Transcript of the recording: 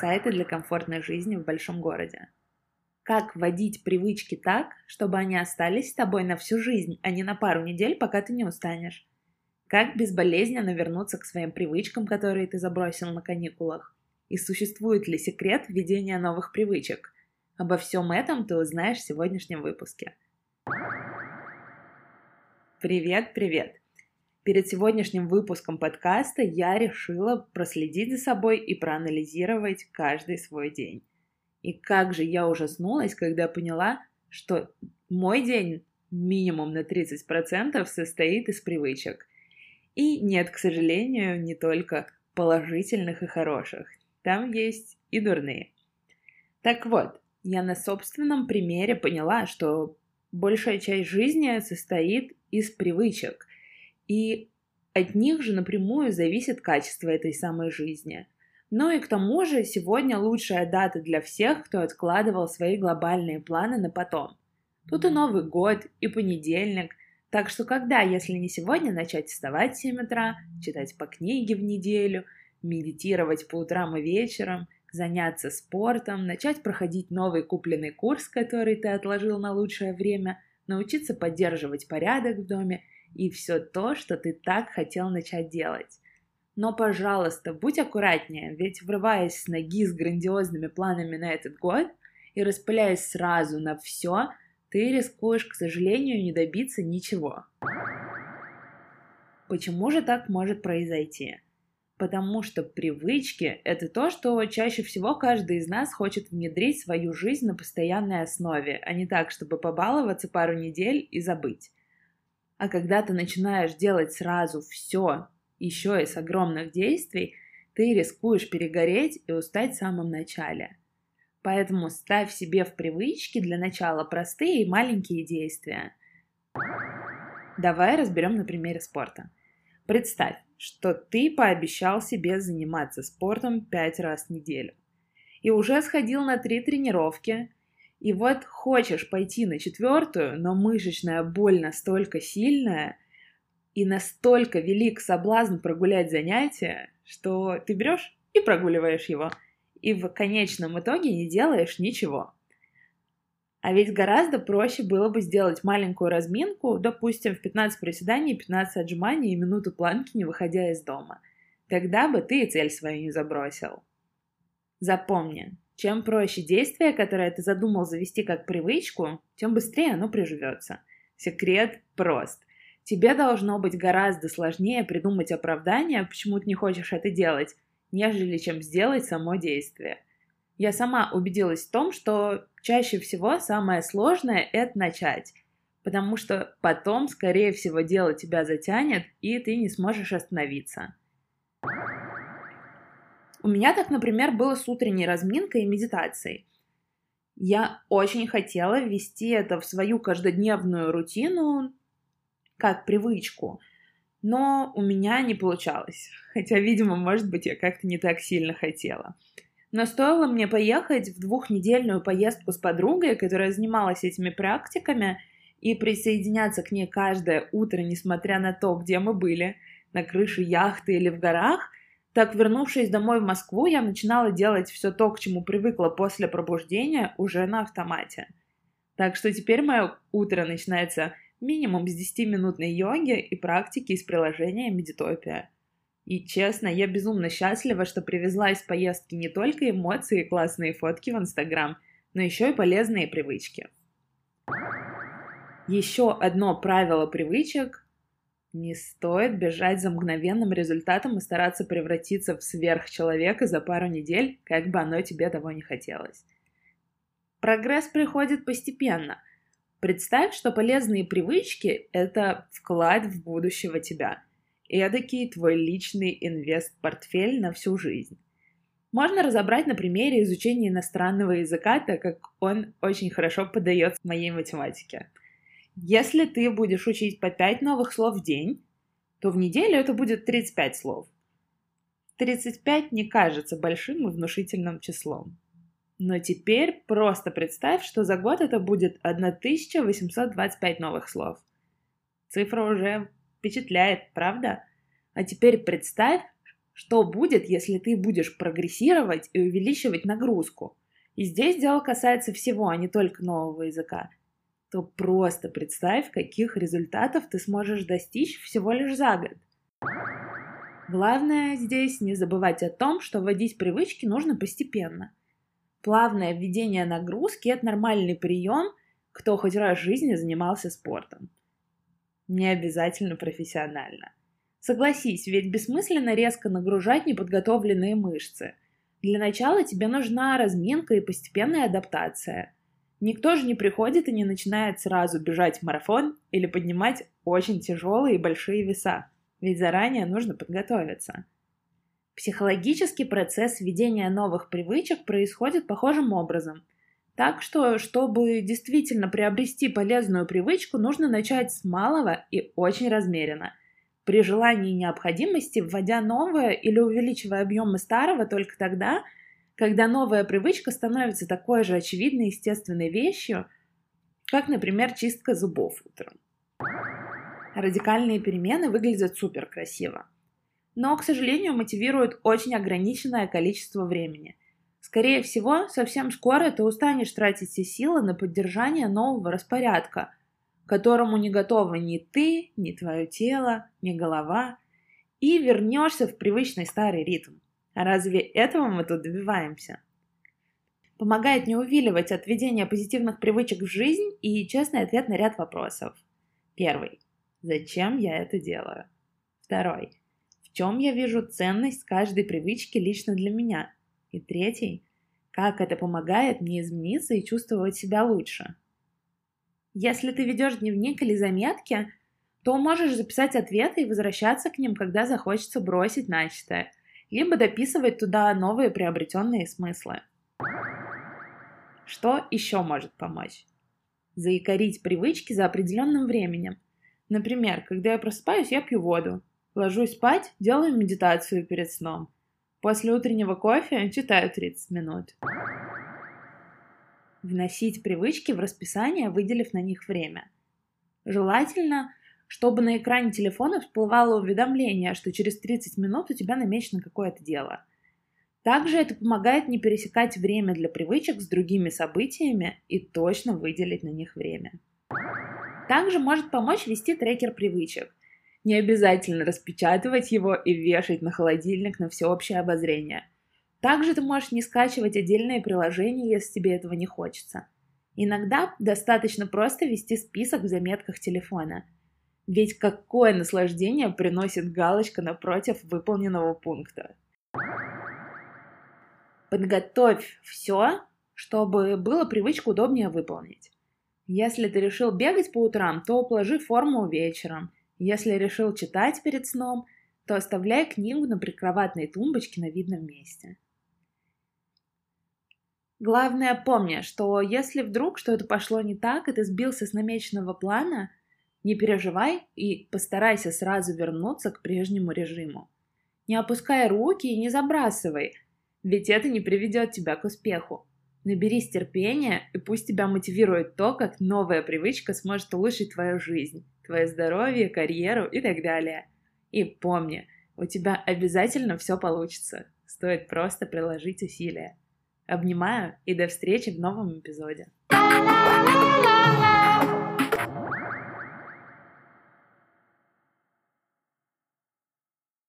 Сайты для комфортной жизни в большом городе. Как вводить привычки так, чтобы они остались с тобой на всю жизнь, а не на пару недель, пока ты не устанешь. Как безболезненно вернуться к своим привычкам, которые ты забросил на каникулах. И существует ли секрет введения новых привычек? Обо всем этом ты узнаешь в сегодняшнем выпуске. Привет, привет! Перед сегодняшним выпуском подкаста я решила проследить за собой и проанализировать каждый свой день. И как же я ужаснулась, когда поняла, что мой день минимум на 30% состоит из привычек. И нет, к сожалению, не только положительных и хороших. Там есть и дурные. Так вот, я на собственном примере поняла, что большая часть жизни состоит из привычек. И от них же напрямую зависит качество этой самой жизни. Ну и к тому же сегодня лучшая дата для всех, кто откладывал свои глобальные планы на потом. Тут и Новый год, и понедельник, так что когда, если не сегодня, начать вставать в 7 утра, читать по книге в неделю, медитировать по утрам и вечером, заняться спортом, начать проходить новый купленный курс, который ты отложил на лучшее время, научиться поддерживать порядок в доме и все то, что ты так хотел начать делать. Но, пожалуйста, будь аккуратнее, ведь врываясь с ноги с грандиозными планами на этот год и распыляясь сразу на все, ты рискуешь, к сожалению, не добиться ничего. Почему же так может произойти? Потому что привычки – это то, что чаще всего каждый из нас хочет внедрить в свою жизнь на постоянной основе, а не так, чтобы побаловаться пару недель и забыть. А когда ты начинаешь делать сразу все, еще и с огромных действий, ты рискуешь перегореть и устать в самом начале. Поэтому ставь себе в привычки для начала простые и маленькие действия. Давай разберем на примере спорта. Представь, что ты пообещал себе заниматься спортом 5 раз в неделю. И уже сходил на 3 тренировки, и вот хочешь пойти на четвертую, но мышечная боль настолько сильная и настолько велик соблазн прогулять занятие, что ты берешь и прогуливаешь его, и в конечном итоге не делаешь ничего. А ведь гораздо проще было бы сделать маленькую разминку, допустим, в 15 приседаний, 15 отжиманий и минуту планки, не выходя из дома. Тогда бы ты и цель свою не забросил. Запомни, чем проще действие, которое ты задумал завести как привычку, тем быстрее оно приживется. Секрет прост. Тебе должно быть гораздо сложнее придумать оправдание, почему ты не хочешь это делать, нежели чем сделать само действие. Я сама убедилась в том, что чаще всего самое сложное – это начать, потому что потом, скорее всего, дело тебя затянет, и ты не сможешь остановиться. У меня так, например, было с утренней разминкой и медитацией. Я очень хотела ввести это в свою каждодневную рутину как привычку, но у меня не получалось. Хотя, видимо, может быть, я как-то не так сильно хотела. Но стоило мне поехать в двухнедельную поездку с подругой, которая занималась этими практиками, и присоединяться к ней каждое утро, несмотря на то, где мы были, на крыше яхты или в горах – так, вернувшись домой в Москву, я начинала делать все то, к чему привыкла после пробуждения, уже на автомате. Так что теперь мое утро начинается минимум с 10-минутной йоги и практики из приложения Медитопия. И честно, я безумно счастлива, что привезла из поездки не только эмоции и классные фотки в Инстаграм, но еще и полезные привычки. Еще одно правило привычек не стоит бежать за мгновенным результатом и стараться превратиться в сверхчеловека за пару недель, как бы оно тебе того не хотелось. Прогресс приходит постепенно. Представь, что полезные привычки – это вклад в будущего тебя. Эдакий твой личный инвест-портфель на всю жизнь. Можно разобрать на примере изучения иностранного языка, так как он очень хорошо поддается моей математике – если ты будешь учить по 5 новых слов в день, то в неделю это будет 35 слов. 35 не кажется большим и внушительным числом. Но теперь просто представь, что за год это будет 1825 новых слов. Цифра уже впечатляет, правда? А теперь представь, Что будет, если ты будешь прогрессировать и увеличивать нагрузку? И здесь дело касается всего, а не только нового языка. То просто представь, каких результатов ты сможешь достичь всего лишь за год. Главное здесь не забывать о том, что вводить привычки нужно постепенно. Плавное введение нагрузки – это нормальный прием, кто хоть раз в жизни занимался спортом. Не обязательно профессионально. Согласись, ведь бессмысленно резко нагружать неподготовленные мышцы. Для начала тебе нужна разминка и постепенная адаптация. Никто же не приходит и не начинает сразу бежать в марафон или поднимать очень тяжелые и большие веса, ведь заранее нужно подготовиться. Психологический процесс введения новых привычек происходит похожим образом. Так что, чтобы действительно приобрести полезную привычку, нужно начать с малого и очень размеренно. При желании и необходимости, вводя новое или увеличивая объемы старого только тогда, когда новая привычка становится такой же очевидной естественной вещью, как, например, чистка зубов утром. Радикальные перемены выглядят супер красиво, но, к сожалению, мотивируют очень ограниченное количество времени. Скорее всего, совсем скоро ты устанешь тратить все силы на поддержание нового распорядка, которому не готова ни ты, ни твое тело, ни голова, и вернешься в привычный старый ритм. Разве этого мы тут добиваемся? Помогает не увиливать от введения позитивных привычек в жизнь и честный ответ на ряд вопросов. Первый. Зачем я это делаю? Второй. В чем я вижу ценность каждой привычки лично для меня? И третий. Как это помогает мне измениться и чувствовать себя лучше? Если ты ведешь дневник или заметки, то можешь записать ответы и возвращаться к ним, когда захочется бросить начатое, либо дописывать туда новые приобретенные смыслы. Что еще может помочь? Заикарить привычки за определенным временем. Например, когда я просыпаюсь, я пью воду. Ложусь спать, делаю медитацию перед сном. После утреннего кофе читаю 30 минут. Вносить привычки в расписание, выделив на них время. Желательно чтобы на экране телефона всплывало уведомление, что через 30 минут у тебя намечено какое-то дело. Также это помогает не пересекать время для привычек с другими событиями и точно выделить на них время. Также может помочь вести трекер привычек. Не обязательно распечатывать его и вешать на холодильник на всеобщее обозрение. Также ты можешь не скачивать отдельные приложения, если тебе этого не хочется. Иногда достаточно просто вести список в заметках телефона – ведь какое наслаждение приносит галочка напротив выполненного пункта. Подготовь все, чтобы было привычку удобнее выполнить. Если ты решил бегать по утрам, то положи форму вечером. Если решил читать перед сном, то оставляй книгу на прикроватной тумбочке на видном месте. Главное помни, что если вдруг что-то пошло не так, и ты сбился с намеченного плана, не переживай и постарайся сразу вернуться к прежнему режиму. Не опускай руки и не забрасывай, ведь это не приведет тебя к успеху. Наберись терпения, и пусть тебя мотивирует то, как новая привычка сможет улучшить твою жизнь, твое здоровье, карьеру и так далее. И помни, у тебя обязательно все получится. Стоит просто приложить усилия. Обнимаю и до встречи в новом эпизоде.